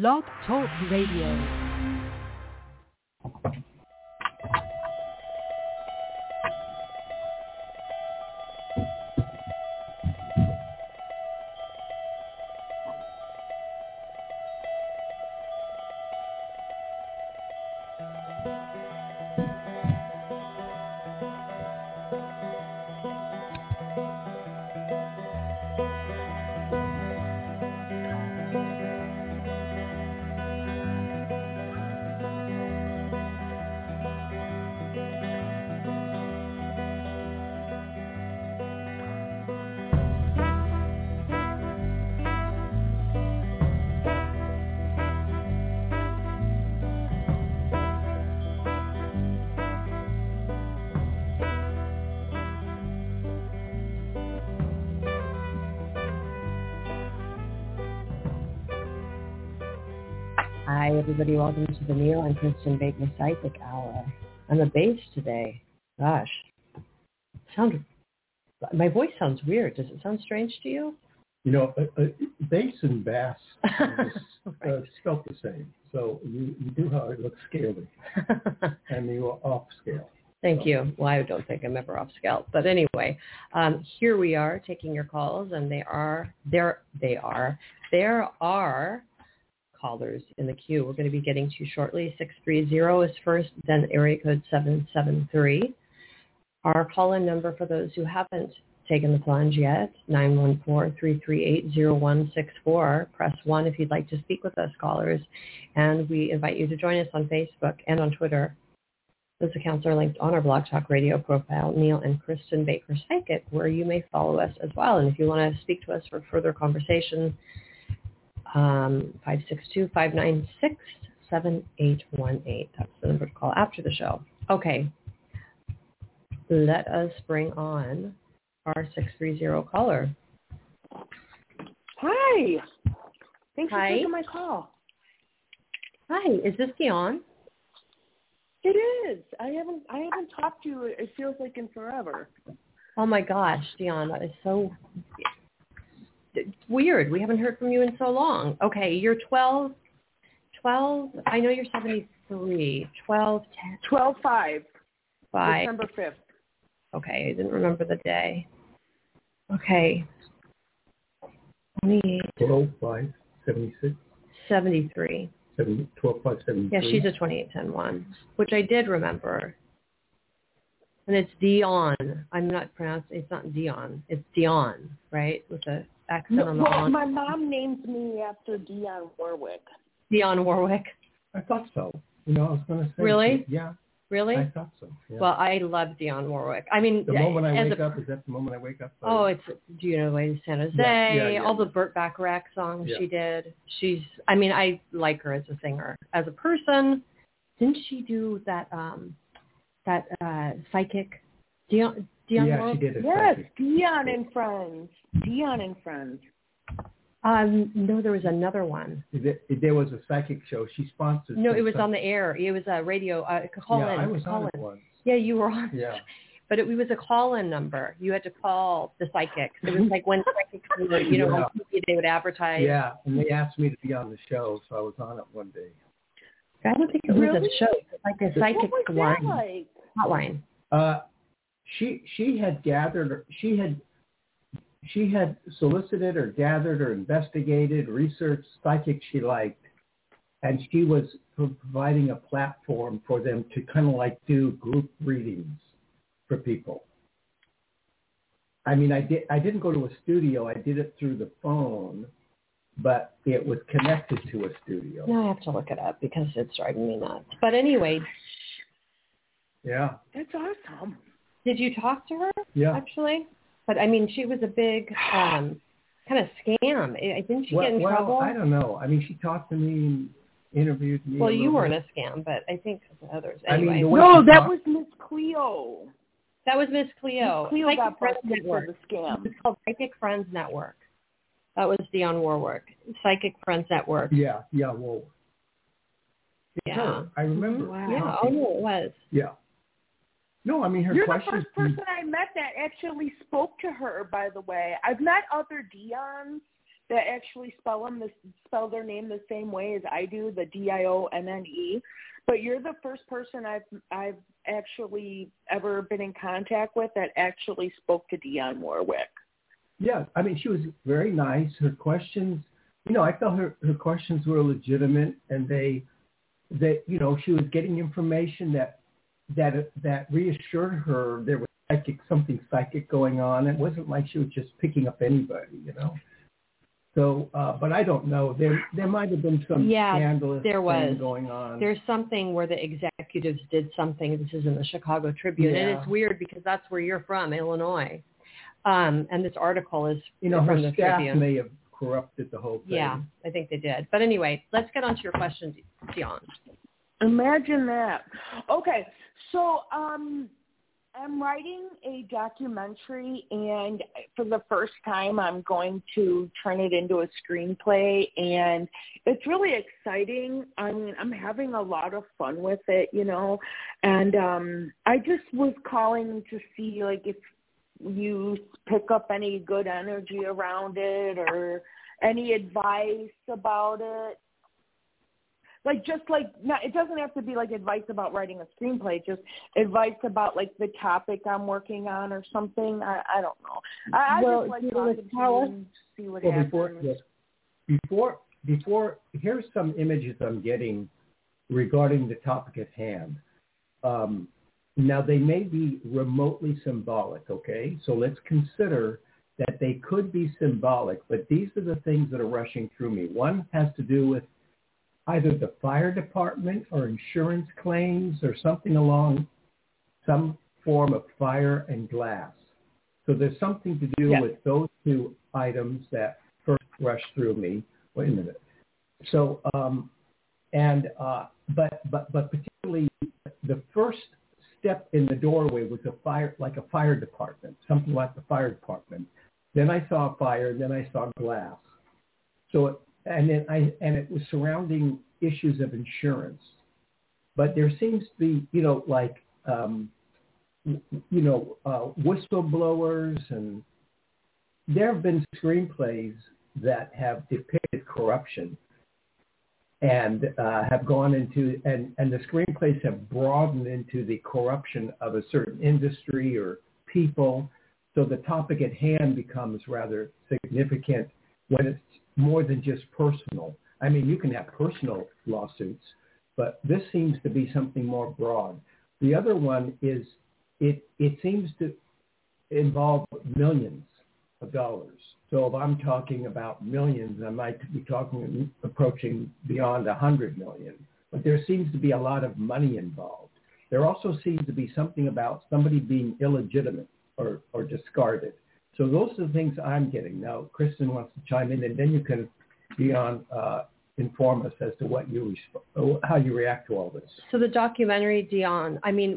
Blog Talk Radio. Everybody. Welcome to the Neil and Kristin Baker Psychic Hour. I'm a bass today. Gosh, sound. My voice sounds weird. Does it sound strange to you? You know, uh, uh, bass and bass are just, uh, spelt the same. So you, you do how it looks scaly, and you are off scale. Thank you. Well, I don't think I'm ever off scale, but anyway, um, here we are taking your calls, and they are there. They are there are callers in the queue. We're going to be getting to shortly. Six three zero is first, then area code seven seven three. Our call-in number for those who haven't taken the plunge yet, 914-338-0164. Press 1 if you'd like to speak with us, callers. And we invite you to join us on Facebook and on Twitter. Those accounts are linked on our Blog Talk Radio profile, Neil and Kristin Baker Psychic, where you may follow us as well. And if you want to speak to us for further conversation, um, 562-596-7818. That's the number to call after the show. Okay. Let us bring on our 630 caller. Hi. Thanks Hi. for taking my call. Hi, is this Dionne? It is. I haven't I haven't talked to you it feels like in forever. Oh my gosh, Dionne, that is so weird. We haven't heard from you in so long. Okay, you're 12, 12, I know you're 73, 12, 10, Twelve five. 5. December fifth. Okay, I didn't remember the day. Okay. 28, 12, 5, 76, 73. 7, 12, 5, 73. Yeah, she's a 2810 which I did remember. And it's Dion. I'm not pronouncing, it's not Dion. It's Dion, right? With the accent No, on the well, on. my mom named me after Dionne Warwick. Dionne Warwick. I thought so. You know, I was going to say. Really? Yeah, Really? I thought so. Yeah. Well, I love Dionne Warwick. I mean, the moment I as wake a, up, is that the moment I wake up? Oh, it's Do You Know the Way to San Jose? Yeah, yeah, yeah. All the Burt Bacharach songs Yeah. she did. She's, I mean, I like her as a singer. As a person, didn't she do that, um, that, uh, psychic, Dionne, Dionne yeah, Warwick? she did it. Yes, Dion and Friends. Dion and Friends. Um, no, there was another one. There, there was a psychic show. She sponsored. No, it was psych- on the air. It was a radio, uh, call yeah, in. I was call on in. it once. Yeah, you were on. Yeah. But it was a call-in number. You had to call the psychics. It was like when psychics were, you know, on they would advertise. Yeah, and they asked me to be on the show, so I was on it one day. I don't think it was a show. It was like a psychic what was line, like? hotline. Uh, she she had gathered she had she had solicited or gathered or investigated researched psychics she liked, and she was providing a platform for them to kind of like do group readings for people. I mean, I did I didn't go to a studio. I did it through the phone, but it was connected to a studio. Now I have to look it up because it's driving me nuts. But anyway, Yeah, That's awesome. Did you talk to her yeah. actually? But I mean, she was a big um kind of scam. I I didn't she well, get in well, trouble? I don't know. I mean, she talked to me and interviewed me. Well, you weren't bit. a scam, but I think the others. I mean, the No, that talked- was Miss Cleo. that was Miss Cleo. Miss Cleo Psychic got Friends Network. for the scam. It's called Psychic Friends Network. That was Dionne Warwick. Psychic Friends Network. Yeah, yeah. Well, Yeah. her. I remember. Wow. Yeah. Oh, no, it was. Yeah. No, I mean her You're the first person I met that actually spoke to her, by the way. I've met other Dionnes, that actually spell them the spell their name the same way as I do, the D I O N N E. But you're the first person I've I've actually ever been in contact with that actually spoke to Dionne Warwick. Yeah, I mean, she was very nice. Her questions, you know, I felt her her questions were legitimate, and they, that you know, she was getting information that that that reassured her there was psychic something psychic going on. It wasn't like she was just picking up anybody, you know. So, uh, but I don't know. There there might have been some Yeah, scandalous there was. thing going on. There's something where the executives did something. This is in the Chicago Tribune, and it's weird because that's where you're from, Illinois. Um, and this article is you know, from her the staff Tribune. may have corrupted the whole thing. Yeah, I think they did. But anyway, let's get on to your question, Dionne. Imagine that. Okay, so um, I'm writing a documentary, and for the first time, I'm going to turn it into a screenplay, and it's really exciting. I mean, I'm having a lot of fun with it, you know, and um, I just was calling to see like if you pick up any good energy around it or any advice about it like just like not it doesn't have to be like advice about writing a screenplay just advice about like the topic i'm working on or something i i don't know i, I Well, just like talking to tell you us- see what Well, happens before, yes. before, before, here's some images I'm getting regarding the topic at hand. Um, now, they may be remotely symbolic, okay? So let's consider that they could be symbolic, but these are the things that are rushing through me. One has to do with either the fire department or insurance claims or something along some form of fire and glass. So there's something to do Yes. with those two items that first rushed through me. Wait a minute. So, um, and uh, but but but particularly the first step in the doorway was a fire, like a fire department, something like the fire department. Then I saw fire, then I saw glass. So, it, and then I and it was surrounding issues of insurance. But there seems to be, you know, like um, you know, uh, whistleblowers and there have been screenplays that have depicted corruption and uh, have gone into, and, and the screenplays have broadened into the corruption of a certain industry or people. So the topic at hand becomes rather significant when it's more than just personal. I mean, you can have personal lawsuits, but this seems to be something more broad. The other one is it, it seems to involve millions of dollars. So if I'm talking about millions, I might be talking approaching beyond hundred million. But there seems to be a lot of money involved. There also seems to be something about somebody being illegitimate or, or discarded. So those are the things I'm getting. Now, Kristin wants to chime in, and then you can, Dionne, uh, inform us as to what you resp- how you react to all this. So the documentary, Dionne, I mean,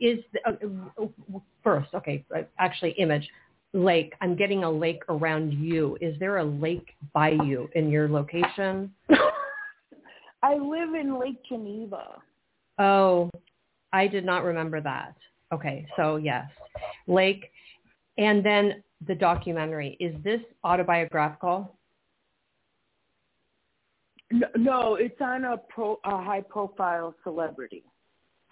is the, uh, first okay? uh, Actually, image lake. I'm getting a lake around you. Is there a lake by you in your location? i live in lake geneva Oh, I did not remember that. Okay, so yes, lake, and then the documentary. Is this autobiographical? no, no it's on a pro a high profile celebrity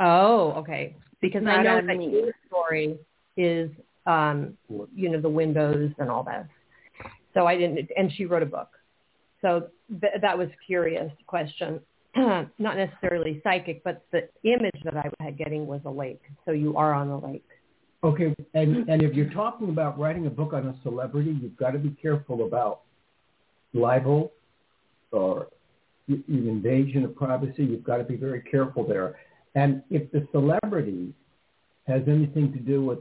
Oh, okay. Because I know that me. your story is, um, you know, the windows and all that. So I didn't, and she wrote a book. So th- that was curious question. Not necessarily psychic, but the image that I had getting was a lake. So you are on the lake. Okay, and and if you're talking about writing a book on a celebrity, you've got to be careful about libel or invasion of privacy. You've got to be very careful there. And if the celebrity has anything to do with,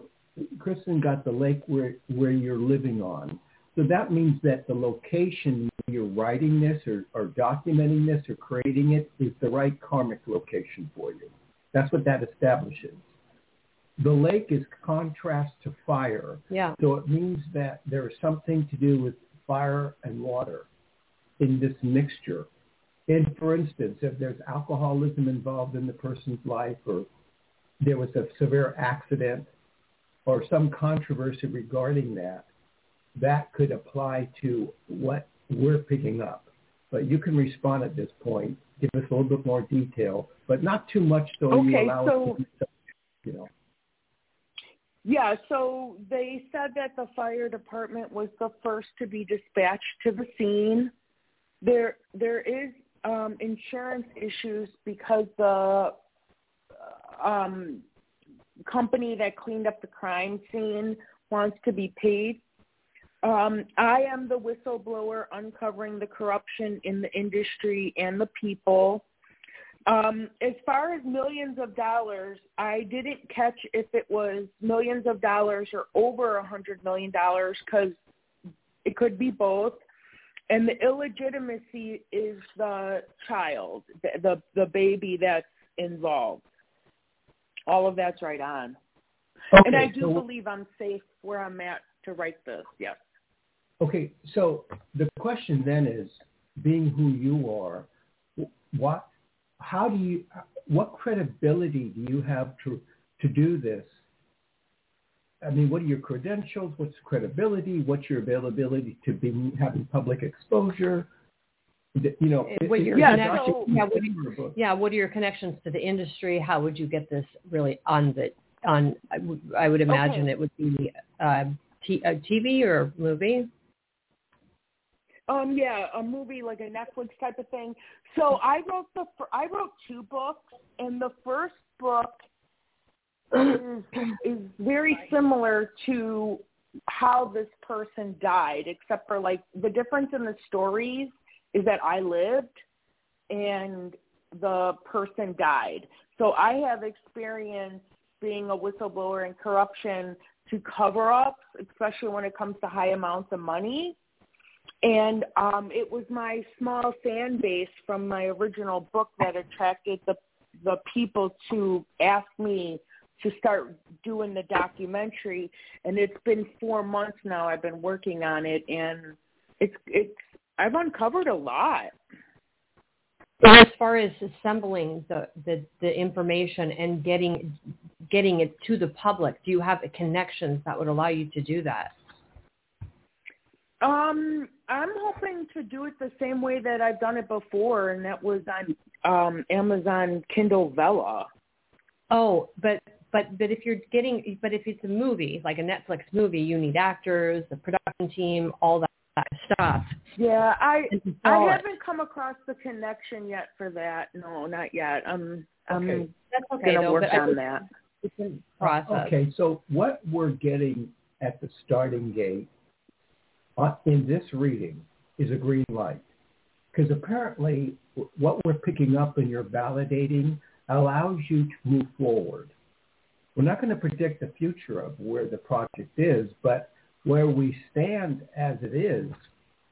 Kristin got the lake where where you're living on, so that means that the location you're writing this or, or documenting this or creating it is the right karmic location for you. That's what that establishes. The lake is contrast to fire. Yeah. So it means that there is something to do with fire and water in this mixture. And for instance, if there's alcoholism involved in the person's life or there was a severe accident or some controversy regarding that, that could apply to what we're picking up. But you can respond at this point. Give us a little bit more detail, but not too much so Okay, you allow so- us to, you know. Yeah, so they said that the fire department was the first to be dispatched to the scene. There there is um insurance issues because the um company that cleaned up the crime scene wants to be paid. Um I am the whistleblower uncovering the corruption in the industry and the people. Um, as far as millions of dollars, I didn't catch if it was millions of dollars or over a hundred million dollars because it could be both. And the illegitimacy is the child, the, the the baby that's involved. All of that's right on. and I do so- believe I'm safe where I'm at to write this. Yes. Okay, so the question then is, being who you are, what, how do you, what credibility do you have to to do this? I mean, what are your credentials? What's credibility? What's your availability to be having public exposure? You know, Uh, what your Yeah, connection- so- yeah, what your- yeah, what are your connections to the industry? How would you get this really on the on? I would- I would imagine Okay. it would be uh, t- a TV or movie. Um, yeah, a movie like a Netflix type of thing. So I wrote the I wrote two books, and the first book is is very similar to how this person died, except for like the difference in the stories is that I lived and the person died. So I have experience being a whistleblower and corruption to cover ups, especially when it comes to high amounts of money and um it was my small fan base from my original book that attracted the the people to ask me to start doing the documentary and it's been 4 months now I've been working on it and it's it's I've uncovered a lot. As far as assembling the, the, the information and getting getting it to the public, do you have connections that would allow you to do that? Um I'm hoping to do it the same way that I've done it before and that was on um Amazon Kindle Vella. Oh, but but but if you're getting but if it's a movie like a Netflix movie, you need actors, the production team, all that, that stuff. Yeah, I And I haven't come across the connection yet for that. No, not yet. I'm I'm Okay. That's okay gonna though. work but on that. It's a process. Okay, so what we're getting at the starting gate in this reading is a green light. Because apparently what we're picking up and you're validating allows you to move forward. We're not going to predict the future of where the project is, but where we stand as it is,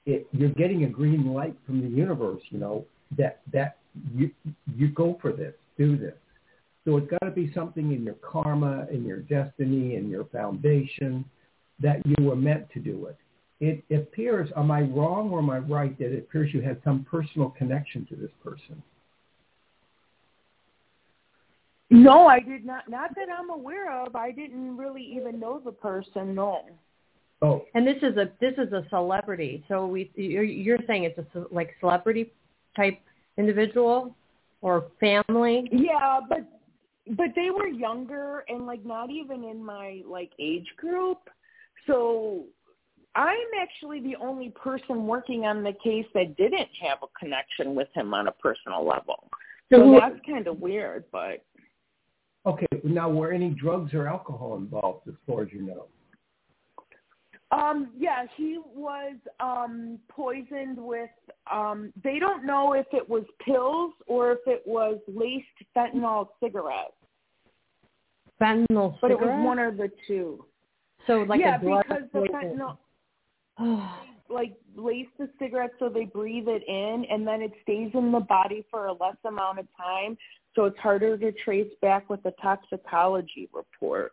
it, you're getting a green light from the universe, you know, that, that you, you go for this, do this. So it's got to be something in your karma, in your destiny, in your foundation that you were meant to do it. It appears, am I wrong or am I right that it appears you had some personal connection to this person? No, I did not. Not that I'm aware of. I didn't really even know the person. No. Oh, And this is a this is a celebrity. So we you're, you're saying it's a ce- like celebrity type individual or family. Yeah, but but they were younger and like not even in my like age group. So I'm actually the only person working on the case that didn't have a connection with him on a personal level. So who- that's kind of weird, but okay. Now, were any drugs or alcohol involved as far as you know? Um, yeah, he was um poisoned with um they don't know if it was pills or if it was laced fentanyl cigarettes. Fentanyl But it was one of the two. So like yeah, a blood because the fentanyl like lace the cigarette so they breathe it in and then it stays in the body for a less amount of time so it's harder to trace back with the toxicology report.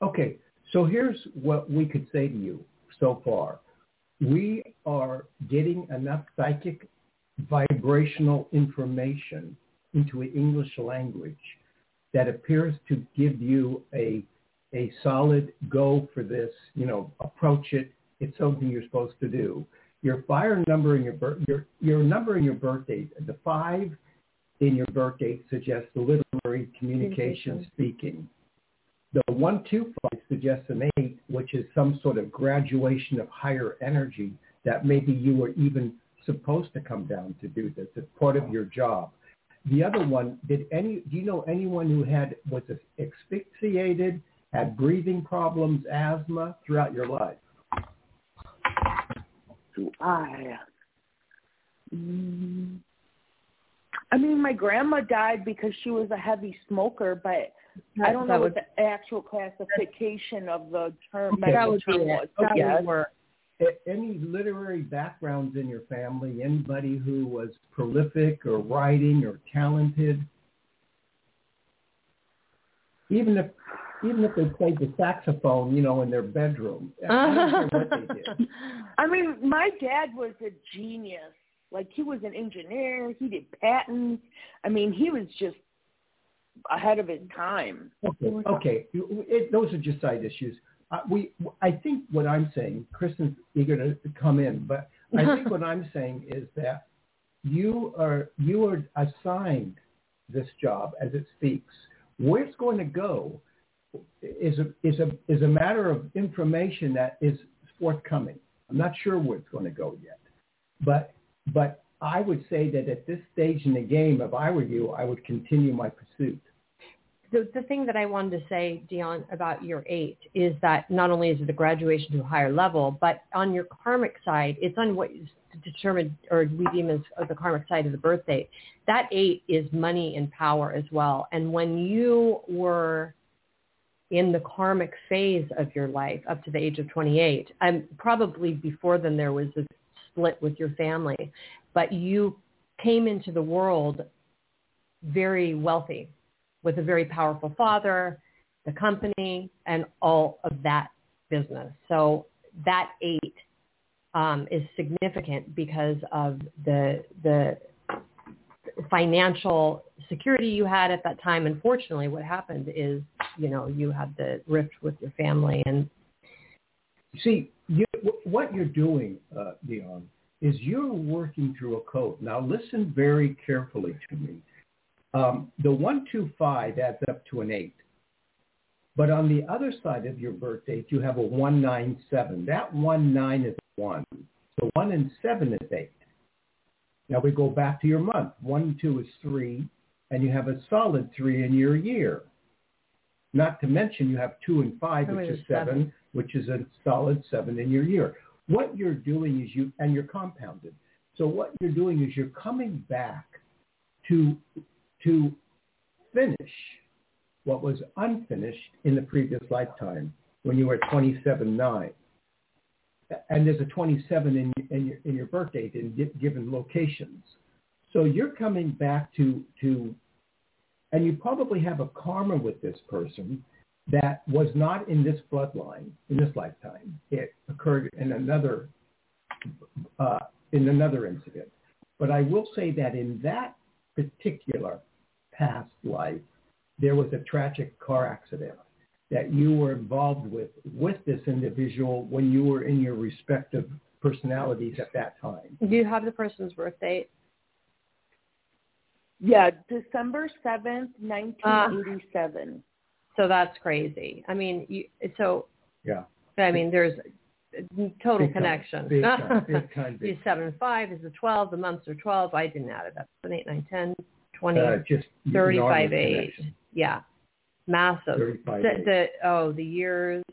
Okay, so here's what we could say to you so far. We are getting enough psychic vibrational information into an English language that appears to give you a a solid go for this, you know, approach it. It's something you're supposed to do. your fire number and your birth, your your number and your birth date. the five in your birth date suggests literary communication, speaking. The one two five suggests an eight, which is some sort of graduation of higher energy that maybe you were even supposed to come down to do this. It's part of your job. The other one, did any? Do you know anyone who had was asphyxiated, had breathing problems, asthma throughout your life? Do I? Mm, I mean, my grandma died because she was a heavy smoker, but that, I don't know what the actual classification of the term okay, medical term was. Okay. Yes. Any literary backgrounds in your family? Anybody who was prolific or writing or talented? Even if even if they played the saxophone, you know, in their bedroom. I, I mean, my dad was a genius. Like he was an engineer. He did patents. I mean, he was just ahead of his time. Okay, okay. It, those are just side issues. Uh, we, I think what I'm saying, Kristin's eager to come in, but I think what I'm saying is that you are you are assigned this job as it speaks. Where it's going to go is a is a is a matter of information that is forthcoming. I'm not sure where it's going to go yet, but but I would say that at this stage in the game, if I were you, I would continue my pursuit. The, the thing that I wanted to say, Dionne, about your eight is that not only is it a graduation to a higher level, but on your karmic side, it's on what is determined or we deem as, as the karmic side of the birth date. That eight is money and power as well. And when you were in the karmic phase of your life up to the age of 28. And probably before then there was a split with your family, but you came into the world very wealthy with a very powerful father, the company, and all of that business. So that eight um, is significant because of the the financial security you had at that time. Unfortunately, what happened is, you know, you had the rift with your family and. See, you, what you're doing, uh, Dionne, is you're working through a code. Now, listen very carefully to me. Um, the one two five adds up to an eight, but on the other side of your birth date, you have a one nine seven. That one nine is one. So one and seven is eight. Now we go back to your month. One and two is three, and you have a solid three in your year. Not to mention you have two and five, oh, which is seven, seven, which is a solid seven in your year. What you're doing is you, and you're compounded. So what you're doing is you're coming back to, to finish what was unfinished in the previous lifetime when you were 27-9 and there's a 27 in, in, your, in your birth date in given locations. So you're coming back to, to, and you probably have a karma with this person that was not in this bloodline, in this lifetime. It occurred in another, uh, in another incident. But I will say that in that particular past life, there was a tragic car accident that you were involved with with this individual when you were in your respective personalities at that time. Do you have the person's birth date? Yeah, December seventh, nineteen eighty-seven. Uh, so that's crazy. I mean, you, so yeah. I mean, there's total big connection. Big time, big time, big. seven and five is a twelve. The months are twelve. I didn't add it up. Seven, eight, nine, ten, twenty, uh, just thirty-five, eight. Connection. Yeah, massive. The, the, oh, the years,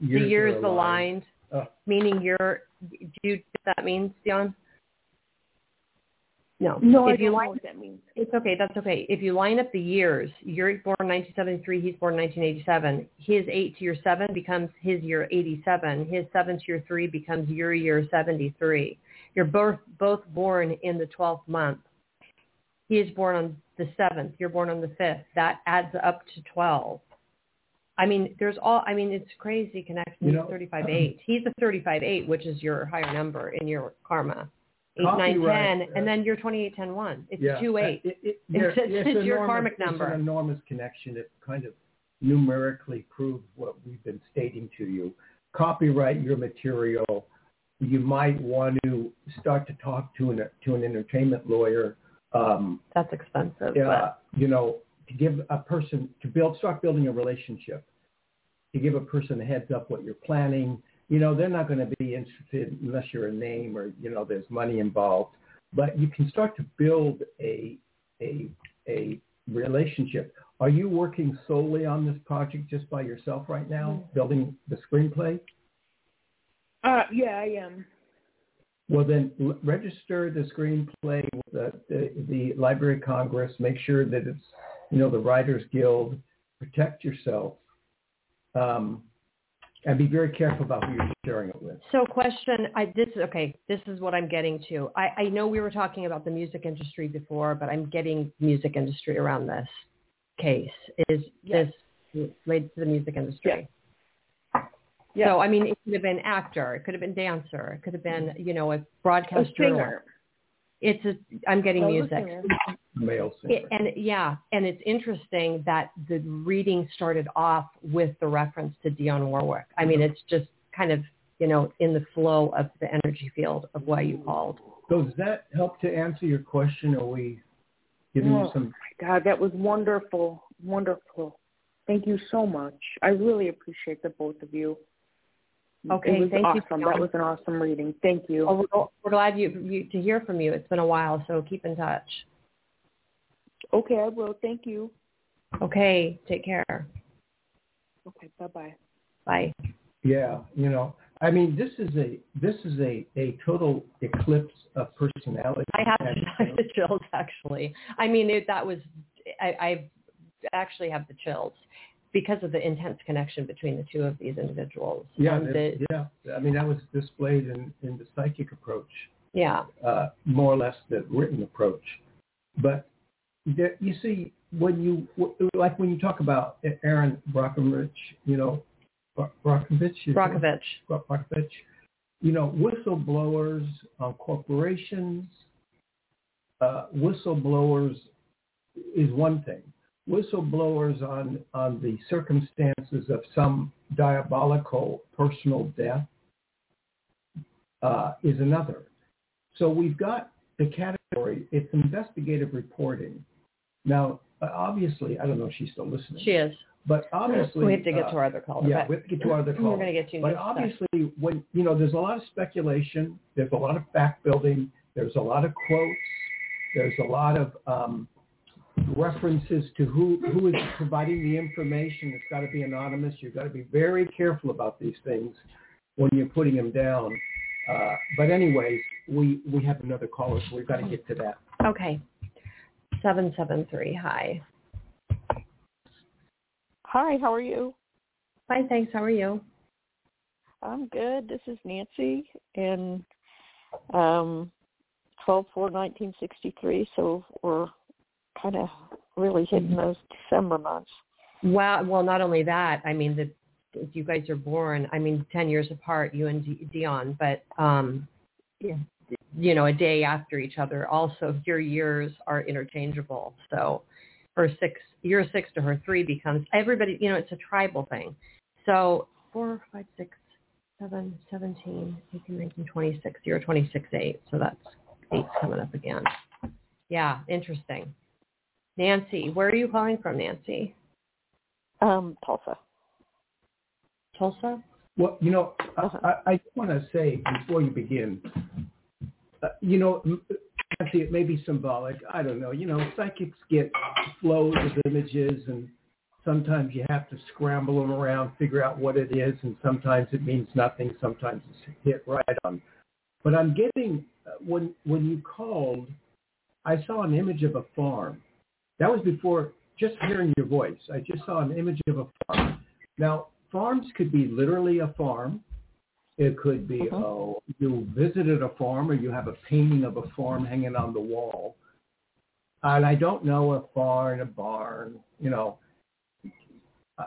years the years aligned, aligned uh, meaning you're. Do you that means, Dionne? No. No, if I don't line, know what that means. It's okay. That's okay. If you line up the years, you're born 1973, he's born 1987. His 8 to your 7 becomes his year 87. His 7 to your 3 becomes your year 73. You're both, both born in the 12th month. He is born on the 7th. You're born on the 5th. That adds up to 12. I mean, there's all, I mean, it's crazy connection. He's 35-8. He's a 35-8, which is your higher number in your karma. 8, 9, 10, uh, and then you're 28, 10, 1. It's yeah, 2, 8. It, it, it's, it's, it's your enormous, karmic number. It's an enormous connection. It kind of numerically proves what we've been stating to you. Copyright your material you might want to start to talk to an to an entertainment lawyer. Um, That's expensive. uh, you know, to give a person to build start building a relationship, to give a person a heads up what you're planning. You know, they're not going to be interested unless you're a name or you know there's money involved. But you can start to build a a a relationship. Are you working solely on this project just by yourself right now, building the screenplay? Uh, yeah, I am. Well, then l- register the screenplay with the, the, the Library of Congress. Make sure that it's, you know, the Writers Guild. Protect yourself. Um, and be very careful about who you're sharing it with. So question, I, this is, okay, this is what I'm getting to. I, I know we were talking about the music industry before, but I'm getting music industry around this case. Is Yes. this related to the music industry? Yes. So, I mean, it could have been actor, it could have been dancer, it could have been, you know, a A broadcast singer. Journalist. It's a, I'm getting I music. Male singer. It, and yeah, and it's interesting that the reading started off with the reference to Dionne Warwick. I mean, mm-hmm. it's just kind of, you know, in the flow of the energy field of why you called. so does that help to answer your question? Are we giving you Oh, some? my God, that was wonderful, wonderful. Thank you so much. I really appreciate the both of you. Okay, it was thank you, awesome. Dawn. that was an awesome reading. Thank you. Well, we're, we're glad you, you to hear from you. It's been a while, so keep in touch. Okay, I will. Thank you. Okay, take care. Okay, bye bye. Bye. Yeah, you know, I mean, this is a this is a a total eclipse of personality. I have I have the chills actually. I mean, it, that was I, I actually have the chills because of the intense connection between the two of these individuals. Yeah, the, yeah. I mean, that was displayed in, in the psychic approach, yeah. uh, more or less the written approach. But there, you see, when you like when you talk about Erin Brockovich, you know, Bro- Brockovich. Brockovich. Brockovich, you know, whistleblowers on corporations, uh, whistleblowers is one thing. Whistleblowers on, on the circumstances of some diabolical personal death uh, is another. So we've got the category, it's investigative reporting. Now, uh, obviously, I don't know if she's still listening, She is. but obviously... We have to get uh, to our other caller. yeah, we have to get to our other We're going to get to But stuff. obviously, when you know, there's a lot of speculation. There's a lot of fact building. There's a lot of quotes. There's a lot of um, references to who who is providing the information. It's got to be anonymous. You've got to be very careful about these things when you're putting them down. Uh, but anyways, we we have another caller, so we've got to get to that. Okay. 773. Hi. Hi, how are you? Fine, thanks. How are you? I'm good. This is Nancy in um twelve four nineteen sixty three, so we're kind of really hitting those December months. Wow. Well, not only that, I mean, the you guys are born, I mean, 10 years apart, you and D- Dionne, but, um, Yeah. you know, a day after each other. Also, your years are interchangeable. So her six, your six to her three becomes everybody, you know, it's a tribal thing. So four, five, six, seven, 17, 18, 19, 26, you're 26, eight. So that's eight's coming up again. Yeah. Interesting. Nancy, where are you calling from, Nancy? Um, Tulsa. Tulsa? Well, you know, Uh-huh. I, I want to say before you begin, uh, you know, m- Nancy, it may be symbolic. I don't know. You know, psychics get flows of images, and sometimes you have to scramble them around, figure out what it is, and sometimes it means nothing. Sometimes it's hit right on. But I'm getting uh, when when you called, I saw an image of a farm. That was before just hearing your voice. I just saw an image of a farm. Now, farms could be literally a farm. It could be, Mhm. oh, you visited a farm or you have a painting of a farm hanging on the wall. And I don't know a barn, a barn, you know. Uh,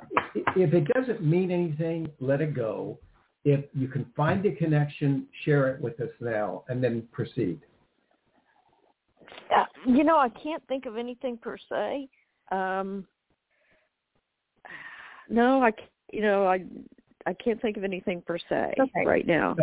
If it doesn't mean anything, let it go. If you can find a connection, share it with us now and then proceed. Uh, you know, I can't think of anything per se. Um, no, I, c- you know, I, I can't think of anything per se Okay. right now.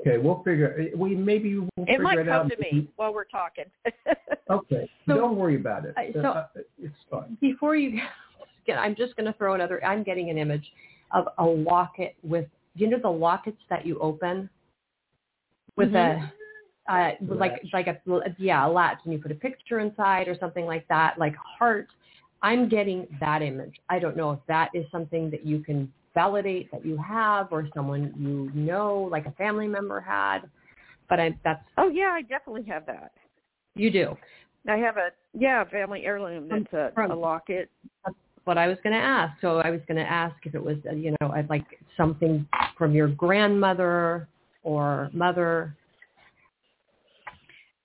Okay, we'll figure. We maybe we'll It figure might it out. come to me while we're talking. Okay, So- don't worry about it. I- so- Uh, it's fine. Before you get, I'm just going to throw another. I'm getting an image of a locket with. You know the lockets that you open with Mhm. a. Uh, like like a yeah a latch and you put a picture inside or something like that like heart i'm getting that image i don't know if that is something that you can validate that you have or someone you know like a family member had but i that's oh yeah, I definitely have that. you do I have a yeah family heirloom that's a, from- a locket. what I was going to ask. So I was going to ask if it was, uh, you know, I'd like something from your grandmother or mother.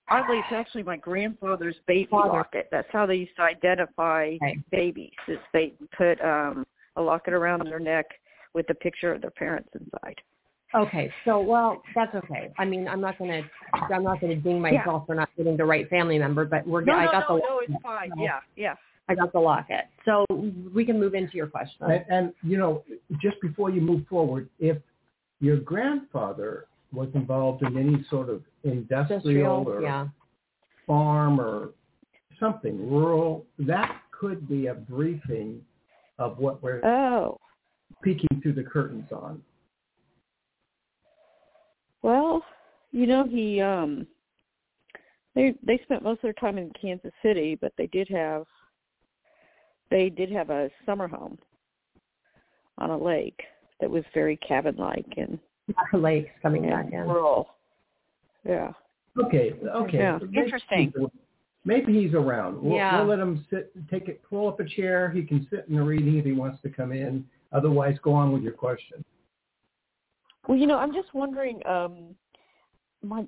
Oddly, it's actually my grandfather's baby Father. locket. That's how they used to identify Okay. babies. Is they put um a locket around their neck with a picture of their parents inside. Okay, so well, that's okay. I mean, I'm not going to, I'm not going to ding myself for not getting the right family member, but we're, No, I no, got no, the, no, it's fine. No. Yeah, yeah. I got the locket. So we can move into your question. And, and you know, just before you move forward, if your grandfather was involved in any sort of industrial, or yeah. farm or something rural, that could be a briefing of what we're Oh, peeking through the curtains on. well, you know he um they they spent most of their time in Kansas City, but they did have they did have a summer home on a lake that was very cabin like and, Our lakes coming back in. rural. Yeah. Okay, okay. Yeah, Maybe interesting. he's- Maybe he's around. We'll, Yeah. we'll let him sit, take it, pull up a chair. He can sit in the reading if he wants to come in. Otherwise, go on with your question. Well, you know, I'm just wondering. Um, my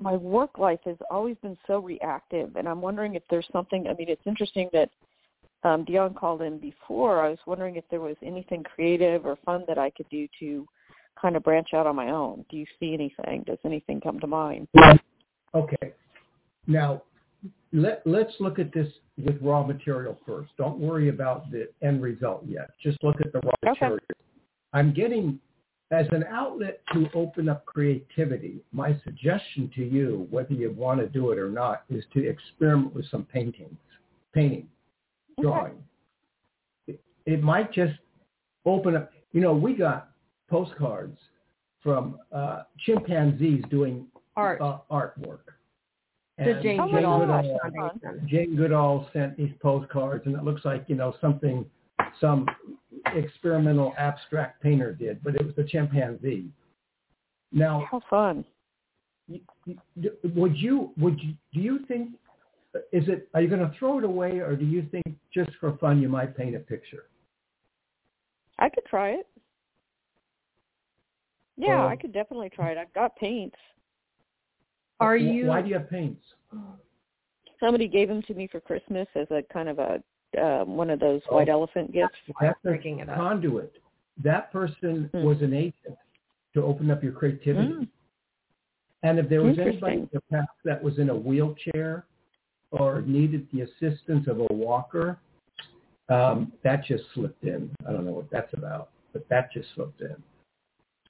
my work life has always been so reactive, and I'm wondering if there's something. I mean, it's interesting that um, Dionne called in before. I was wondering if there was anything creative or fun that I could do to kind of branch out on my own. Do you see anything? Does anything come to mind? Okay. Now, let, let's look at this with raw material first. Don't worry about the end result yet. Just look at the raw Okay. material. I'm getting, as an outlet to open up creativity, my suggestion to you, whether you want to do it or not, is to experiment with some paintings, painting, Okay. drawing. It, it might just open up, you know, we got postcards from uh, chimpanzees doing Art. uh, artwork. And Jane Jane Goodall Goodall, that's fun. Foundation. Jane Goodall sent these postcards, and it looks like you know something some experimental abstract painter did, but it was a chimpanzee. Now, How fun! would you would you do you think is it are you going to throw it away, or do you think just for fun you might paint a picture? I could try it. Yeah, Uh, I could definitely try it. I've got paints. Are you? Why do you have paints? Somebody gave them to me for Christmas as a kind of a um, one of those white elephant gifts. That's a breaking it up. conduit. That person Hmm. was an agent to open up your creativity. Mm. And if there was anybody in the past that was in a wheelchair or needed the assistance of a walker, um, that just slipped in. I don't know what that's about, but that just slipped in.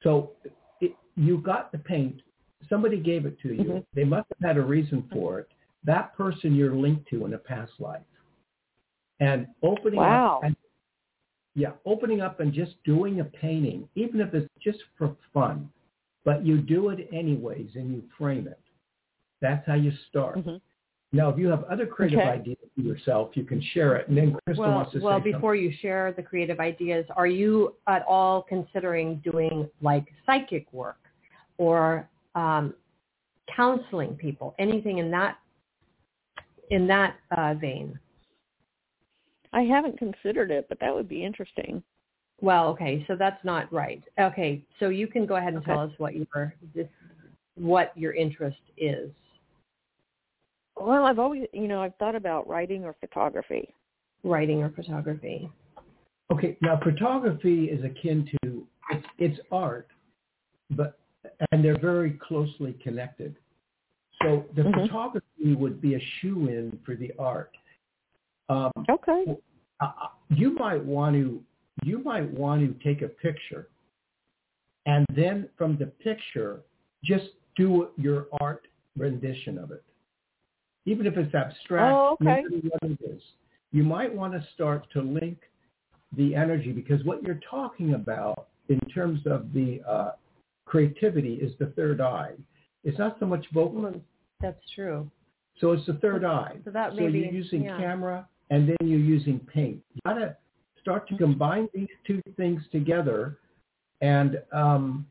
So it, you got the paint. Somebody gave it to you. Mhm. They must have had a reason for it. That person you're linked to in a past life. And opening Wow. up and yeah, opening up and just doing a painting, even if it's just for fun, but you do it anyways and you frame it. That's how you start. Mhm. Now, if you have other creative Okay. ideas for yourself, you can share it. And then Krista Well, wants to well, say Well, before you share the creative ideas, are you at all considering doing like psychic work or um, counseling people? Anything in that in that uh, vein? I haven't considered it, but that would be interesting. Well, okay, so that's not right. Okay, so you can go ahead and Okay. tell us what your this, what your interest is. Well, I've always, you know, I've thought about writing or photography. Writing or photography. Okay, now photography is akin to it's, it's art, but and they're very closely connected. So the Mhm. photography would be a shoe in for the art. Um, Okay. uh, you might want to you might want to take a picture and then from the picture, just do your art rendition of it. Even if it's abstract, Oh, okay. no what it is. You might want to start to link the energy because what you're talking about in terms of the uh, creativity is the third eye. It's not so much vocal. That's true. So it's the third eye. So that so maybe- you're using yeah. camera and then you're using paint. You gotta start to combine these two things together, and um,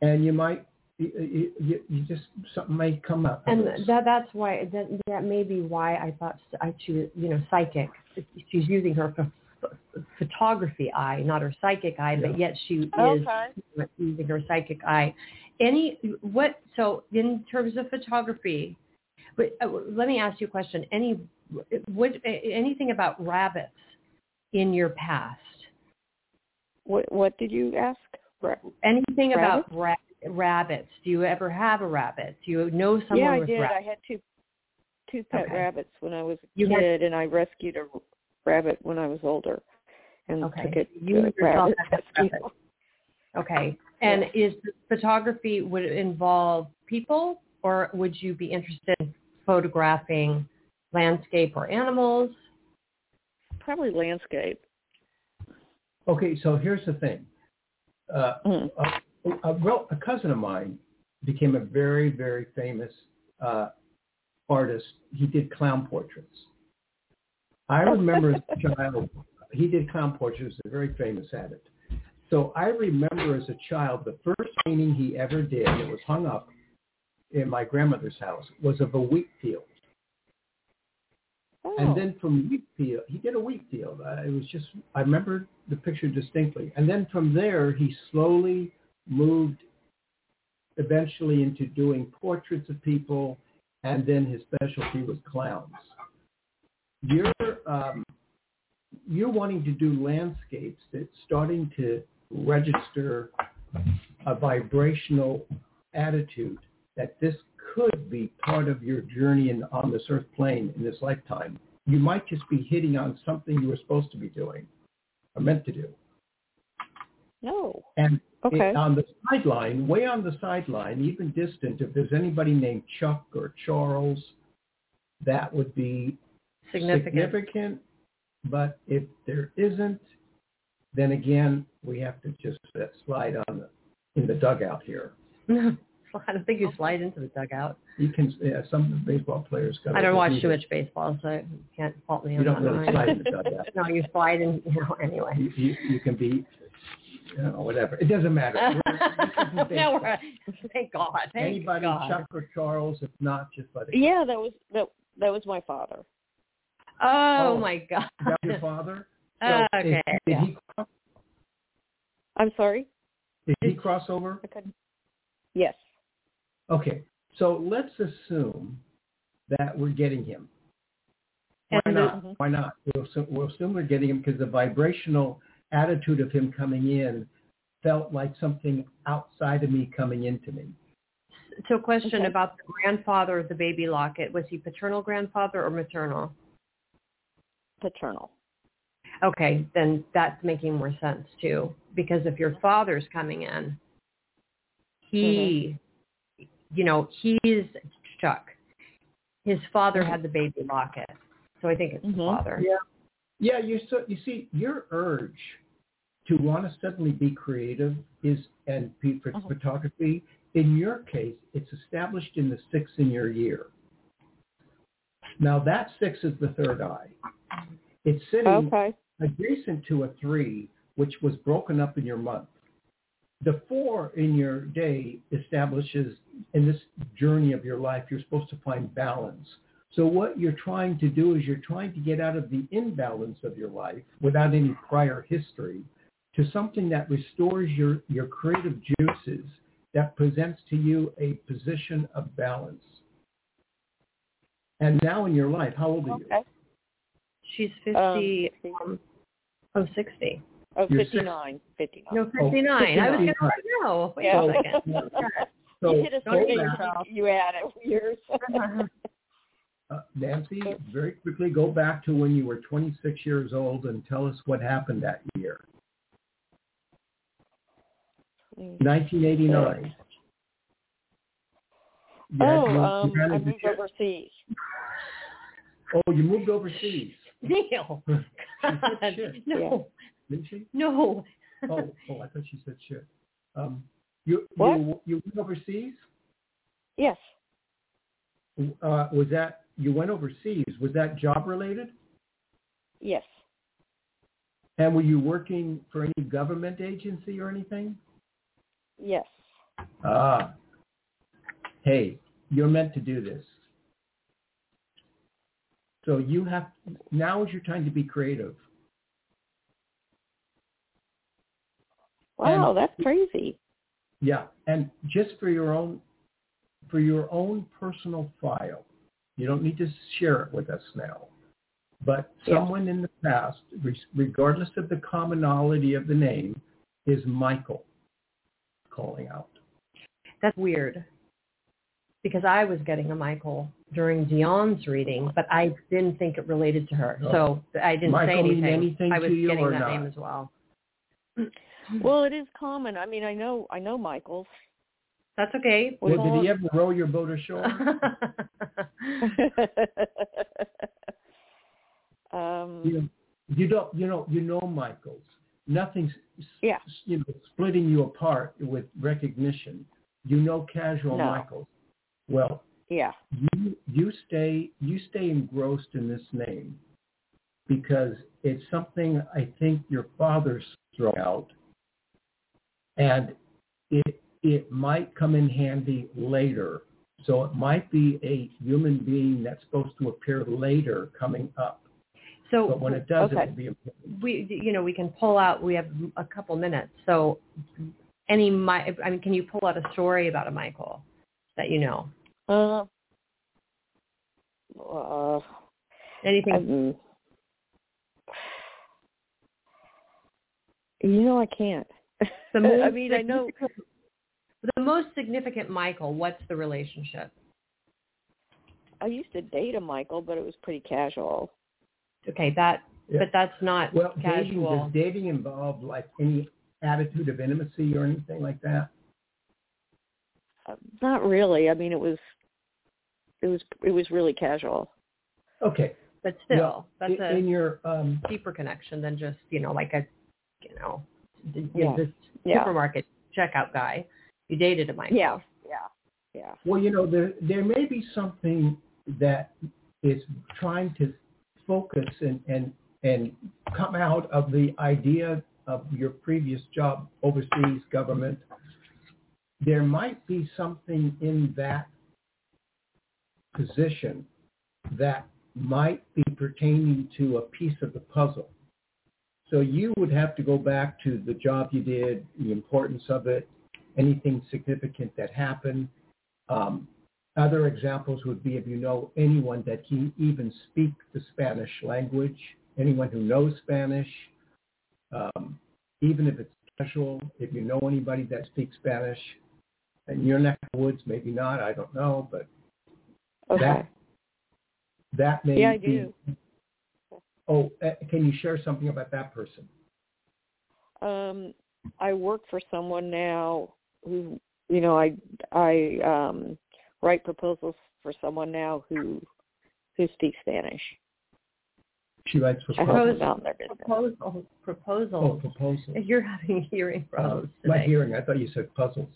and you might you, you, you just something may come up. And that that's why that that may be why I thought I choose you know psychic. She's using her ph- ph- photography eye, not her psychic eye, but yet she is Okay. using her psychic eye. Any what? So in terms of photography, but uh, let me ask you a question. Any what anything about rabbits in your past? What what did you ask? Ra- Anything about ra- rabbits? Do you ever have a rabbit? Do you know someone yeah, I with did. rabbits? I had two two pet Okay. rabbits when I was a You had- kid, and I rescued a rabbit when I was older, and Okay. took it You to yourself rabbit a rescue. rabbit. Okay. And is photography would it involve people or would you be interested in photographing landscape or animals? Probably landscape. okay, so here's the thing. Uh, Mm. A, a, a cousin of mine became a very very famous uh, artist. He did clown portraits. I remember as a child, he did clown portraits. He's very famous at it. So I remember as a child, the first painting he ever did that was hung up in my grandmother's house was of a wheat field. Oh. And then from wheat field, he did a wheat field. Uh, it was just, I remember the picture distinctly. And then from there, he slowly moved eventually into doing portraits of people, and then his specialty was clowns. You're, um, you're wanting to do landscapes that's starting to register a vibrational attitude that this could be part of your journey in, on this earth plane in this lifetime. You might just be hitting on something you were supposed to be doing or meant to do. No. And Okay. it- on the sideline, way on the sideline, even distant, if there's anybody named Chuck or Charles, that would be Significant. significant. But if there isn't, then again, we have to just slide on the, in the dugout here. I don't think you slide into the dugout. You can, yeah, some baseball players got. I don't watch too much baseball, so you can't fault me You on don't really slide in the dugout. no, you slide in, you know, anyway. You, you, you can be, you know, whatever. It doesn't matter. We're- this isn't now we're, thank God. Thank Anybody, God. Chuck or Charles, if not, just let it go. Yeah, that was that. That was my father. Oh, Oh. my God. Is that your father? Uh, So is- okay, Did, yeah. he, cross- I'm sorry. did he cross over? I couldn't. Yes. Okay, so let's assume that we're getting him. Why And not? the- Why not? We'll we'll assume we're getting him because the vibrational attitude of him coming in felt like something outside of me coming into me. So a question Okay. about the grandfather of the baby locket. Was he paternal grandfather or maternal? Paternal. Okay, then that's making more sense too. Because if your father's coming in, he, you know, he's Chuck. His father had the baby locket. So I think it's the Mhm. father. Yeah. Yeah, you so you see your urge to want to suddenly be creative is and for Uh-huh. photography. In your case, it's established in the six in your year. Now that six is the third eye. It's sitting Okay. adjacent to a three, which was broken up in your month. The four in your day establishes in this journey of your life, you're supposed to find balance. So what you're trying to do is you're trying to get out of the imbalance of your life without any prior history to something that restores your, your creative juices that presents to you a position of balance. And now in your life, how old are you? She's Um, 50, um, oh, 60. Oh, You're six- 59. 59. No, 59. I was going to 59. no. Wait Yeah. a second. So you hit a go straight, you add it years. Uh, Nancy, very quickly go back to when you were 26 years old and tell us what happened that year. 1989. You Oh, um, I moved ship? overseas. Oh, you moved overseas, Neil. God, no, didn't she? no. Oh, oh, I thought she said shit. Um, you What? you you went overseas? Yes. Uh, was that you went overseas? Was that job related? Yes. And were you working for any government agency or anything? Yes. Ah. Hey, you're meant to do this. So you have now is your time to be creative. Wow, And- that's crazy. Yeah, and just for your own for your own personal file, you don't need to share it with us now. But Yeah. someone in the past, regardless of the commonality of the name, is Michael calling out. That's weird. Because I was getting a Michael during Dionne's reading, but I didn't think it related to her. So I didn't Michael say mean anything. anything I was to you getting or that not? name as well. Well, it is common. I mean, I know, I know Michael's. That's okay. We Well, did he ever row your boat ashore? um, you, you don't, you know, you know Michael's. Nothing's, Yeah. you know, splitting you apart with recognition. You know casual No. Michael's. Well, yeah. you you stay you stay engrossed in this name because it's something I think your father's thrown out, and it it might come in handy later. So it might be a human being that's supposed to appear later coming up, so but when it does, Okay. it will be important. we, you know, we can pull out. We have a couple minutes. So, any, Mi- I mean, can you pull out a story about a Michael that you know? Uh, uh, Anything? um, you know, I can't. the I mean, I know. The most significant Michael. What's the relationship? I used to date a Michael, but it was pretty casual. Okay, that, Yeah. but that's not Well, dating does dating involve like any attitude of intimacy or anything like that? Uh, Not really. I mean, it was, it was, it was really casual. Okay, but still, Well, that's in, a in your um, deeper connection than just you know like a you know the, Yeah. the Yeah. supermarket checkout guy. You dated a Michael. Yeah. Yeah. Yeah. Well, you know, there there may be something that is trying to focus and and and come out of the idea of your previous job overseas government. There might be something in that position that might be pertaining to a piece of the puzzle. So you would have to go back to the job you did, the importance of it, anything significant that happened, um, other examples would be if you know anyone that can even speak the Spanish language, anyone who knows Spanish, um, even if it's casual, if you know anybody that speaks Spanish, and your neck of the woods, maybe not, I don't know, but Okay. that that may Yeah, I be. do. Oh, uh, can you share something about that person? Um, I work for someone now who, you know, I I um write proposals for someone now who who speaks Spanish. She writes I help proposals. them out in their business. Proposal, Oh, proposals. proposals. You're having hearing Uh, problems my today. hearing, I thought you said puzzles.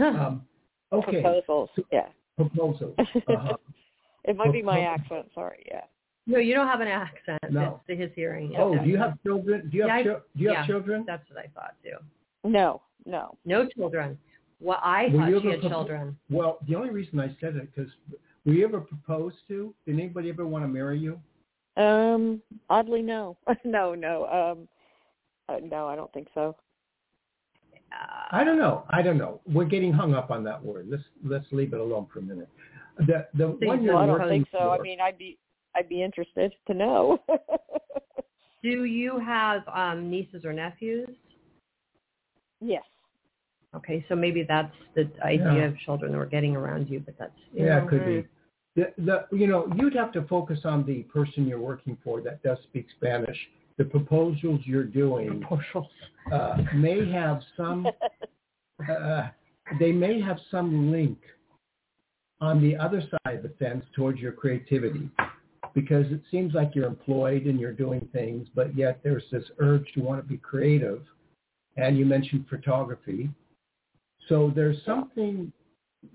Um, okay, Proposals. Yeah. proposals. Uh-huh. it might be my accent. Sorry. Yeah. no, you don't have an accent. No. It's his hearing. Oh, Yeah, do you have children? Do you have Yeah, I- chil- do you have yeah. children? That's what I thought too. No. No. No children. Well, I Were thought you she had propo- children. Well, the only reason I said it because were you ever proposed to? Did anybody ever want to marry you? Um. Oddly, no. no. No. Um. Uh, no, I don't think so. Uh, I don't know. I don't know. We're getting hung up on that word. Let's let's leave it alone for a minute. The the So one you- you're Well, I don't think so. I mean, I'd be I'd be interested to know. Do you have um, nieces or nephews? yes. Okay, so maybe that's the idea Yeah. of children we're getting around you, but that's you yeah, know, it could be. The, the you know you'd have to focus on the person you're working for that does speak Spanish. The proposals you're doing Proposals. uh, may have some uh, they may have some link on the other side of the fence towards your creativity because it seems like you're employed and you're doing things, but yet there's this urge to want to be creative. And you mentioned photography. So there's something,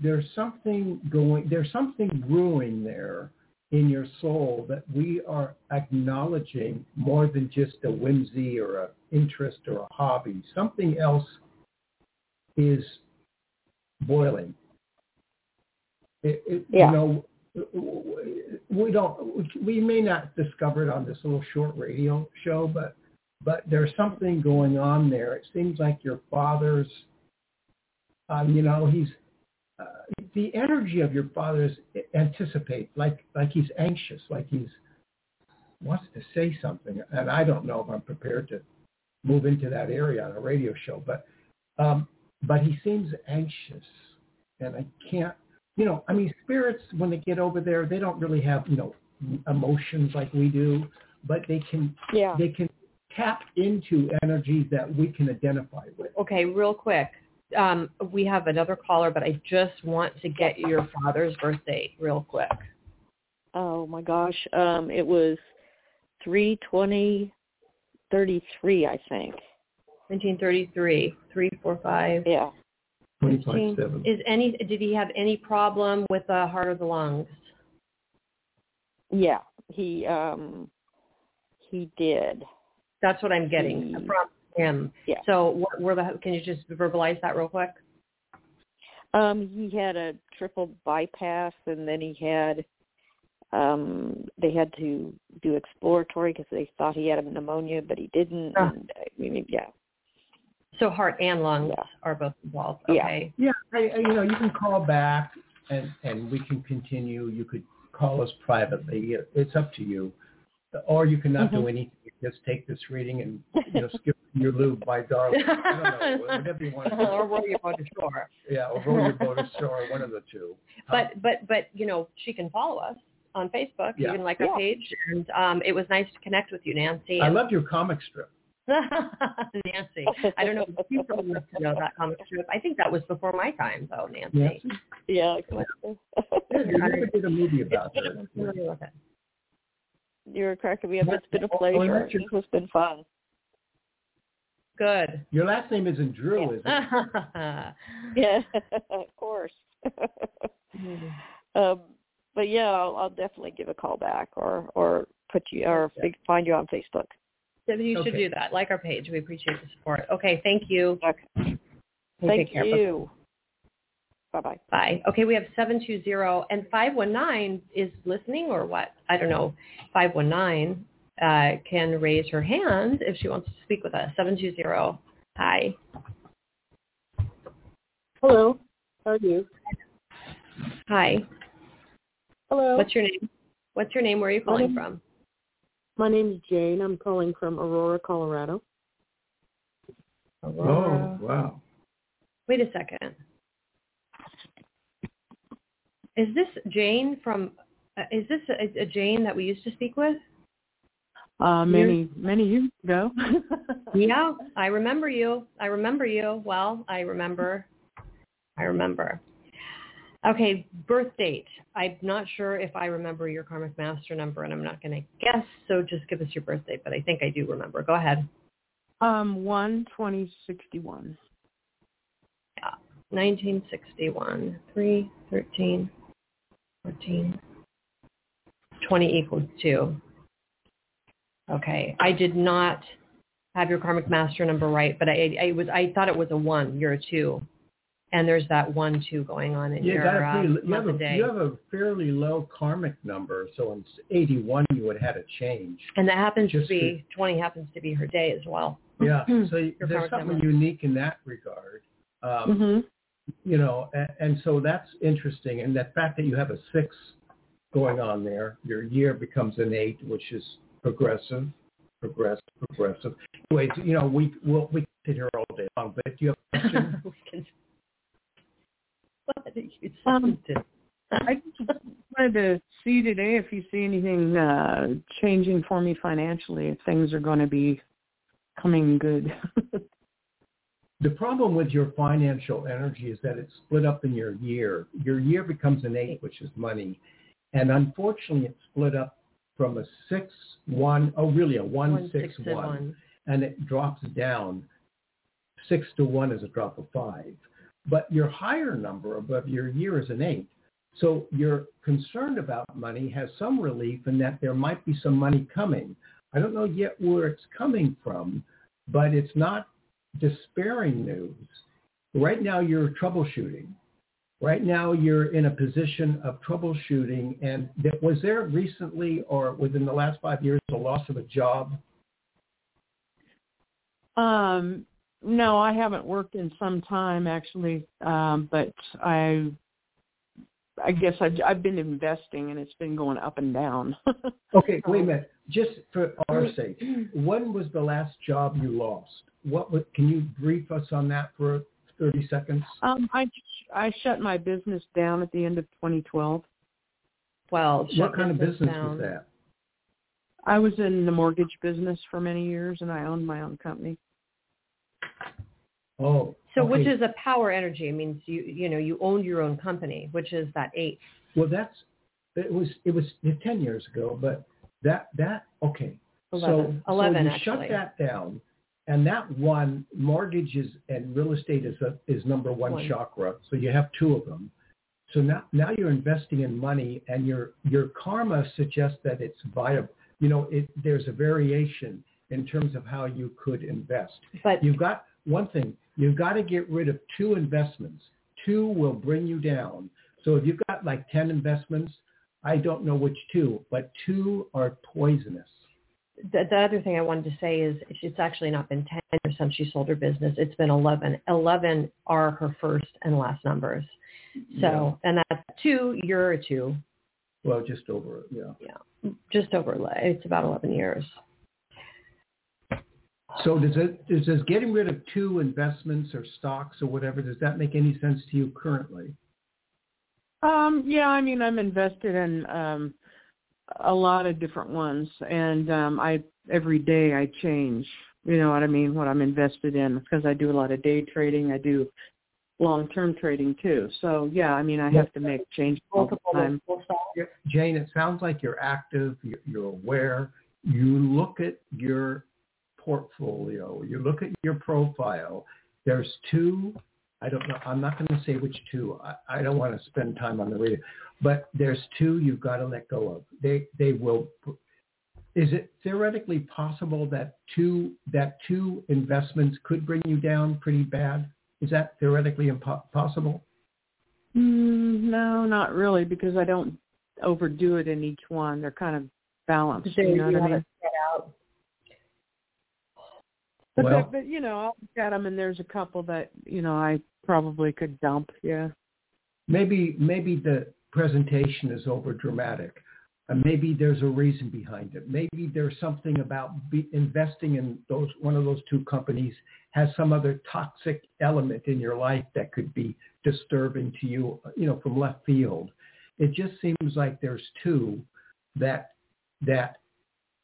there's something going, there's something brewing there in your soul that we are acknowledging more than just a whimsy or a interest or a hobby. Something else is boiling. It, it, Yeah. You know, we don't, we may not discover it on this little short radio show, but but there's something going on there. It seems like your father's, um, you know, he's uh, the energy of your father is anticipate, like like he's anxious, like he's wants to say something, and I don't know if I'm prepared to move into that area on a radio show, but um, but he seems anxious, and I can't, you know, I mean, spirits when they get over there, they don't really have you know emotions like we do, but they can Yeah. they can tap into energies that we can identify with. Okay, real quick. Um, we have another caller, but I just want to get your father's birthday real quick. Oh my gosh. Um, it was three twenty thirty three, I think. 1933, 345. Yeah. Twenty five seven. Is any, did he have any problem with the heart or the lungs? Yeah. He um he did. That's what I'm getting He- from him. Yeah. So what were the, can you just verbalize that real quick? Um, he had a triple bypass, and then he had um they had to do exploratory because they thought he had a pneumonia, but he didn't. Ah. And, I mean, yeah, So heart and lungs Yeah. are both involved. Yeah. Okay. Yeah, I, I, you know, you can call back and and we can continue. You could call us privately. It's up to you, or you can not do anything. Just take this reading and you know skip your lube, my darling. I don't know, whatever you want. or To roll your boat ashore. Yeah, or roll your boat ashore, one of the two. But but but you know she can follow us on Facebook. You Yeah. can like our page, and um, it was nice to connect with you, Nancy. I love your comic strip. Nancy. I don't know if you probably must know that comic strip. I think that was before my time, though, Nancy. Nancy, yeah. you never did a movie about I'm her. familiar with it. You're cracking me up. It's been a Oh, pleasure. met you. This has been fun. Good. Your last name isn't Drew, is it? Yeah, of course. um, but yeah, I'll, I'll definitely give a call back or or put you or fig- find you on Facebook. So you should Okay. do that. Like our page. We appreciate the support. Okay, thank you. Okay. Take Thank care. you. Bye bye. Bye. Okay, we have 720 and 519 is listening or what? I don't know. 519 uh, can raise her hand if she wants to speak with us. 720. Hi. Hello. How are you? Hi. Hello. What's your name? What's your name? Where are you calling from? My name is Jane. I'm calling from Aurora, Colorado. Oh, wow. Wait a second. Is this Jane from? Uh, is this a, a Jane that we used to speak with? Uh, many many years ago. Yeah, I remember you. I remember you. Well, I remember. I remember. Okay, birth date. I'm not sure if I remember your karmic master number, and I'm not going to guess. So just give us your birth date. But I think I do remember. Go ahead. um, one twenty sixty one. 1961. 3, 13, 14, 20 equals 2. Okay. I did not have your karmic master number right, but I, I was I thought it was a 1. You're a 2. And there's that 1 2 going on in You your uh, pretty, you, have a, day. you have a fairly low karmic number, so in 81 you would have had a change. and that happens to just be 20 happens to be her day as well. Yeah, so there's something number. unique in that regard. Um, Mm-hmm. you know, and, and so that's interesting. And the fact that you have a six going on there, your year becomes an eight, which is progressive, progressive, progressive. Anyways, you know, we we'll, we can sit here all day long, but if you have a question, We can- What Um. I just wanted to see today if you see anything uh, changing for me financially. If things are going to be coming good. the problem with your financial energy is that it's split up in your year. Your year becomes an eight, which is money. And unfortunately, it's split up from a six, one, oh, really a one, One, six, six, and one, one. and it drops down. Six to one is a drop of five. But your higher number above your year is an eight. So you're concerned about money, has some relief in that there might be some money coming. I don't know yet where it's coming from, but it's not despairing news. Right now you're troubleshooting. Right now you're in a position of troubleshooting. And was there recently or within the last five years a loss of a job? Um, no, I haven't worked in some time actually, um, but I, I guess I've, I've been investing and it's been going up and down. Okay, wait a minute. Just for our sake, when was the last job you lost? What was, can you brief us on that for 30 seconds? um, I I shut my business down at the end of 2012. Well, what kind of business down. was that? I was in the mortgage business for many years and I owned my own company. Oh, So which is a power energy. It means you you know you owned your own company, which is that eight. Well, that's it was it was ten years ago, but that that okay. Eleven. So, Eleven so you actually. shut that down, and that one mortgages and real estate is a, is number one, One. chakra. So you have two of them. So now now you're investing in money, and your your karma suggests that it's viable. You know, it there's a variation in terms of how you could invest. But You've got one thing. You've got to get rid of two investments. Two will bring you down. So if you've got like 10 investments, I don't know which two, but two are poisonous. The, the other thing I wanted to say is it's actually not been 10 years since she sold her business. It's been 11. 11 are her first and last numbers. So, and that's two, you're a two, Well, just over, yeah. yeah. just over, it's about 11 years. So does it, does does getting rid of two investments or stocks or whatever, does that make any sense to you currently? Um, yeah, I mean, I'm invested in um, a lot of different ones, and um, I every day I change. You know what I mean? What I'm invested in because I do a lot of day trading. I do long-term trading too. So yeah, I mean, I have to make changes all the time. Jane, it sounds like you're active, you're, you're aware. You look at your portfolio, you look at your profile. There's two, I don't know, I'm not going to say which two. I, I don't want to spend time on the radio, but there's two you've got to let go of. They, they will, is it theoretically possible that two, that two investments could bring you down pretty bad? Is that theoretically impo- possible? Mm, no, not really, because I don't overdo it in each one. They're kind of balanced. There You know you what I mean? it set out. But, Well- but you know, I'll look at them, and there's a couple that you know I probably could dump. Yeah. maybe maybe the presentation is over dramatic. Uh, maybe there's a reason behind it. Maybe there's something about be, investing in those one of those two companies has some other toxic element in your life that could be disturbing to you, you know, from left field. It just seems like there's two that that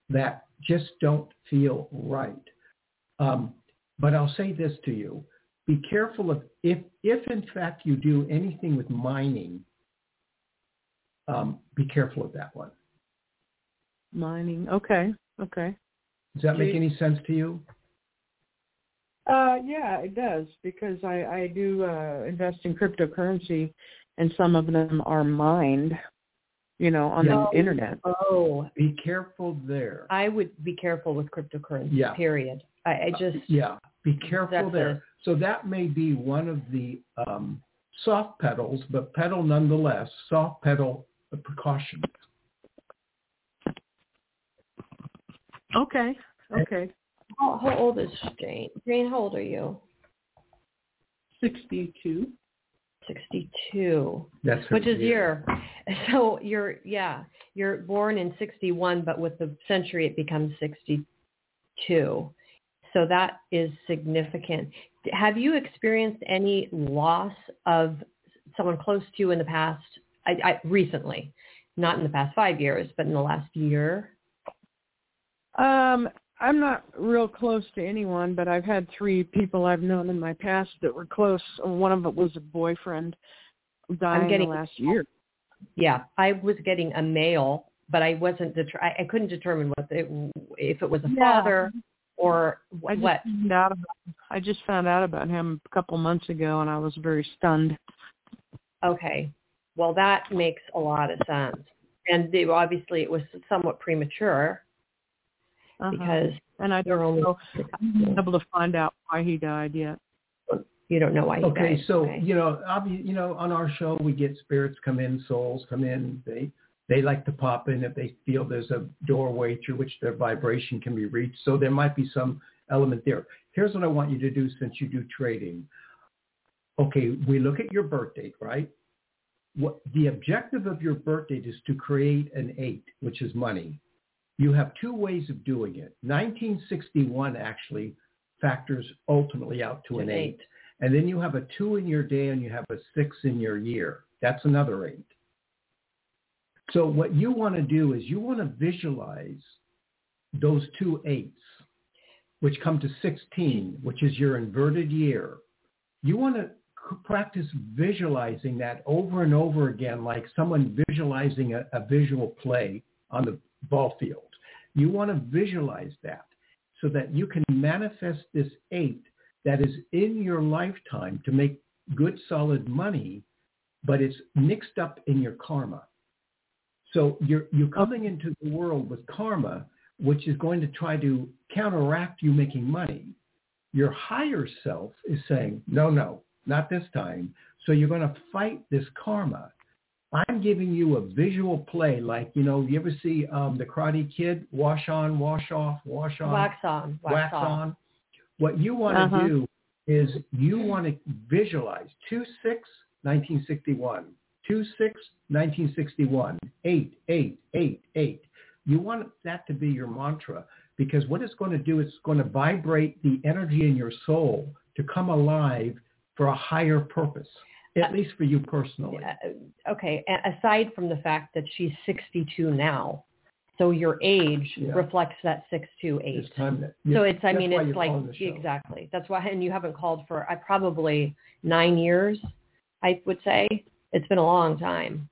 that just don't feel right. Um, but I'll say this to you: be careful of if if in fact you do anything with mining, um, be careful of that one. Mining. Okay. Okay. Does that make any sense to you? Uh, yeah, it does because I I do uh, invest in cryptocurrency, and some of them are mined. You know, on Yeah. the internet. Oh, Be careful there. I would be careful with cryptocurrency, Yeah. period. I, I just, yeah, be careful there. a- So that may be one of the um, soft pedals, but pedal nonetheless. Soft pedal precaution. Okay. Okay. how, how old is Jane? Jane, how old are you? Sixty-two. 62. That's which is year. So you're yeah, you're born in 61, but with the century it becomes 62. So that is significant. Have you experienced any loss of someone close to you in the past? I, I recently, not in the past five years, but in the last year. Um, I'm not real close to anyone, but I've had three people I've known in my past that were close. One of them was a boyfriend dying getting- last year. Yeah, I was getting a male, but I wasn't. Det- I, I couldn't determine what the, if it was a Yeah. father or I just what. found out about I just found out about him a couple months ago, and I was very stunned. Okay, well that makes a lot of sense, and they, obviously it was somewhat premature Uh-huh. because and I they're don't only. know. I haven't able to find out why he died yet. You don't know why he Okay, died. so okay. you know, obvi- you know, on our show we get spirits come in, souls come in. They they like to pop in if they feel there's a doorway through which their vibration can be reached. So there might be some element there. Here's what I want you to do since you do trading. Okay, we look at your birth date, right? What the objective of your birth date is to create an eight, which is money. You have two ways of doing it. 1961 actually factors ultimately out to an eight. And then you have a two in your day and you have a six in your year. That's another eight. So what you want to do is you want to visualize those two eights, which come to 16, which is your inverted year. You want to practice visualizing that over and over again, like someone visualizing a, a visual play on the ball field. You want to visualize that so that you can manifest this eight that is in your lifetime to make good solid money, but it's mixed up in your karma. So you're you're coming into the world with karma, which is going to try to counteract you making money. Your higher self is saying, no, no, not this time. So you're going to fight this karma. I'm giving you a visual play, like you know, you ever see um, the Karate Kid? Wash on, wash off, wash on wax on, wax, wax off. on. What you want to Uh-huh. do is you want to visualize 2-6-1961, 2-6-1961, 8, 8, 8, 8. You want that to be your mantra because what it's going to do is it's going to vibrate the energy in your soul to come alive for a higher purpose, at least for you personally. Uh, okay, a- aside from the fact that she's 62 now, so your age Yeah. reflects that 628. It's time that, So it's, I that's mean, it's like, calling the show. exactly. That's why, and you haven't called for, I probably nine years, I would say. It's been a long time.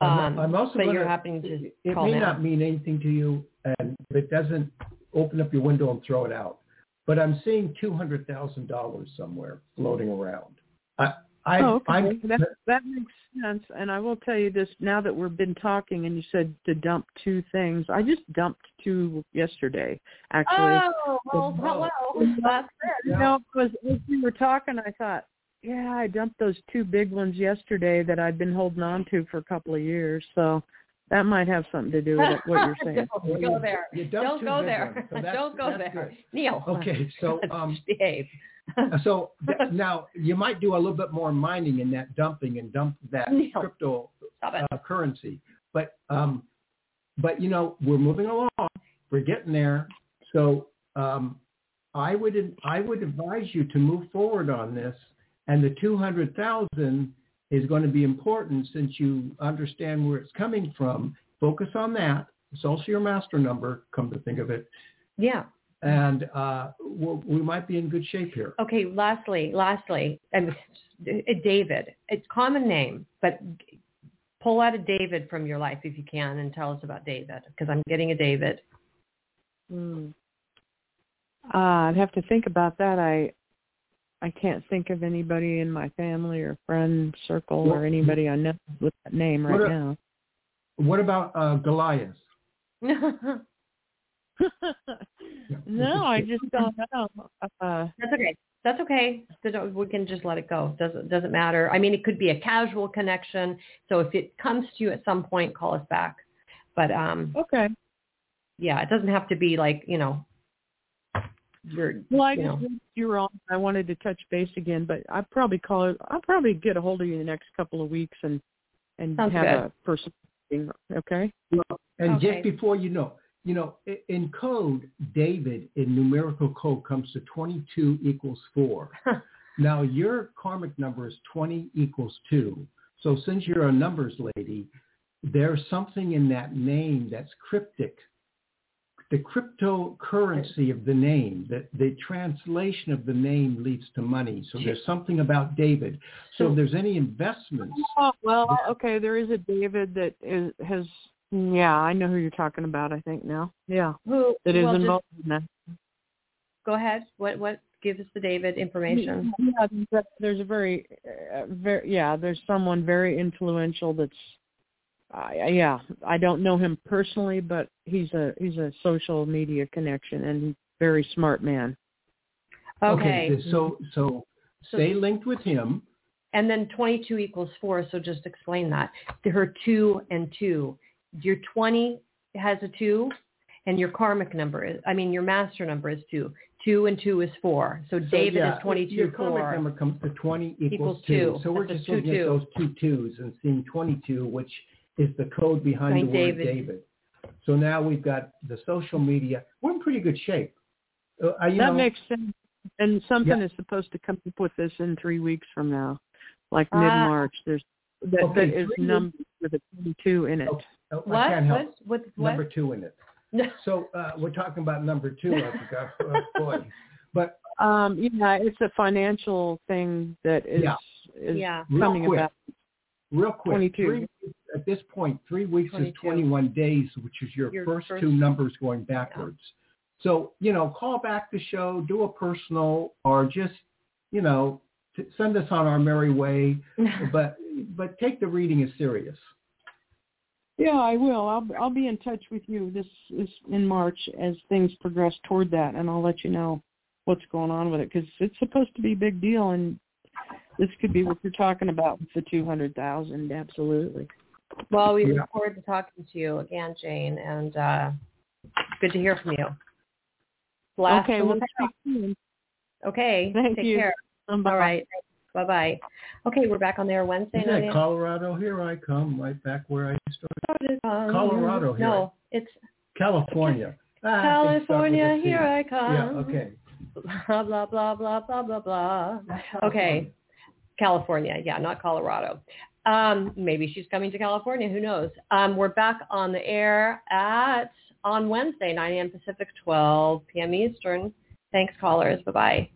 I'm, Um, I'm also but you're happening to it, it call may now. not mean anything to you, and it doesn't open up your window and throw it out. But I'm seeing two hundred thousand dollars somewhere floating around. I, I, oh, okay. I'm, that that makes sense. And I will tell you this: now that we've been talking, and you said to dump two things, I just dumped two yesterday. Actually, Oh, well, Oh. hello. That's it. you know, because as we were talking, I thought, yeah, I dumped those two big ones yesterday that I'd been holding on to for a couple of years. So that might have something to do with what you're saying. Don't go there. You dumped Don't go there. ones, so that's- Don't go that's there. good. Neil. Okay, so um, behave. so th- now you might do a little bit more mining in that dumping and dump that Neil. crypto uh, currency. But um, but you know we're moving along. We're getting there. So um, I would I would advise you to move forward on this. And the two hundred thousand is going to be important since you understand where it's coming from. Focus on that. It's also your master number. Come to think of it, yeah. and uh, we'll, might be in good shape here. Okay. Lastly, lastly, and David. It's a common name, but pull out a David from your life if you can, and tell us about David because I'm getting a David. Hmm. Uh, I'd have to think about that. I I can't think of anybody in my family or friend circle Well, or anybody I know with that name right a- now. What about uh, Goliath? no, I just don't know. Uh, That's okay. That's okay. Doesn't- We can just let it go. Doesn't doesn't matter. I mean, it could be a casual connection. So if it comes to you at some point, call us back. But um, okay. yeah, it doesn't have to be like you know. You're, Well, I you just know. you're on. I wanted to touch base again, but I'll probably call it. I'll probably get a hold of you in the next couple of weeks and and Sounds have good. a person. meeting, Okay. And Okay. just before you know, you know, in code, David in numerical code comes to 22 equals 4. now your karmic number is 20 equals 2. So since you're a numbers lady, there's something in that name that's cryptic the cryptocurrency of the name, the, the translation of the name leads to money. So there's something about David. So if there's any investments, Oh, well, okay, there is a David that is has yeah, I know who you're talking about, I think now. Yeah. Who That is well, just involved in that. go ahead. What what give us the David information? Yeah, there's- there's a very, uh, very, yeah, there's someone very influential that's, uh, yeah, I don't know him personally, but he's a he's a social media connection and very smart man. Okay. so so So- stay linked with him. And then 22 equals 4, so just explain that. Her 2 and 2. Your 20 has a 2, and your karmic number is, I mean, your master number is 2. 2 and 2 is 4. So, So, David yeah, is 22, Your karmic number comes to 20 equals, Equals 2. two. So we're That's a just two, looking at two. those two twos and seeing 22, which is the code behind Behind the word David. David. So now we've got the social media. We're in pretty good shape. Uh, you that know, makes sense. And something Yeah. is supposed to come up with this in three weeks from now, like Ah. mid March. There's that, Okay, that is three numbered with a 22 in it. Oh, oh, What? can't help. What? What? what? Number two in it. So uh, we're talking about number two. I forgot. Oh, boy. But Um, yeah, it's a financial thing that is Yeah. is Yeah. Real coming quick. about. real quick, 22. three, at this point, three weeks 22. is 21 days, which is your, Your first, first- two numbers going backwards. So, you know, call back the show, do a personal, or just, you know, t- send us on our merry way. but but take the reading as serious. Yeah, I will. I'll I'll be in touch with you this is in March as things progress toward that, and I'll let you know what's going on with it because it's supposed to be a big deal, and this could be what you're talking about with the two hundred thousand. Absolutely. Well, we Yeah. look forward to talking to you again, Jane, and uh, good to hear from you. Blast okay, from well, the speak soon. Okay. Thank Take you. care. Um, All bye-bye. right. Bye bye. Okay, we're back on there Wednesday Is that night. Colorado? Here I come, right back where I started. Um, Colorado here. No, it's California. Ah, they start with a California. C. Here I come. Yeah, okay. Blah blah blah blah blah blah blah. Okay, California. Yeah, not Colorado. Um, maybe she's coming to California. Who knows? Um, we're back on the air at on Wednesday, 9 a.m. Pacific, 12 p.m. Eastern. Thanks, callers. Bye bye.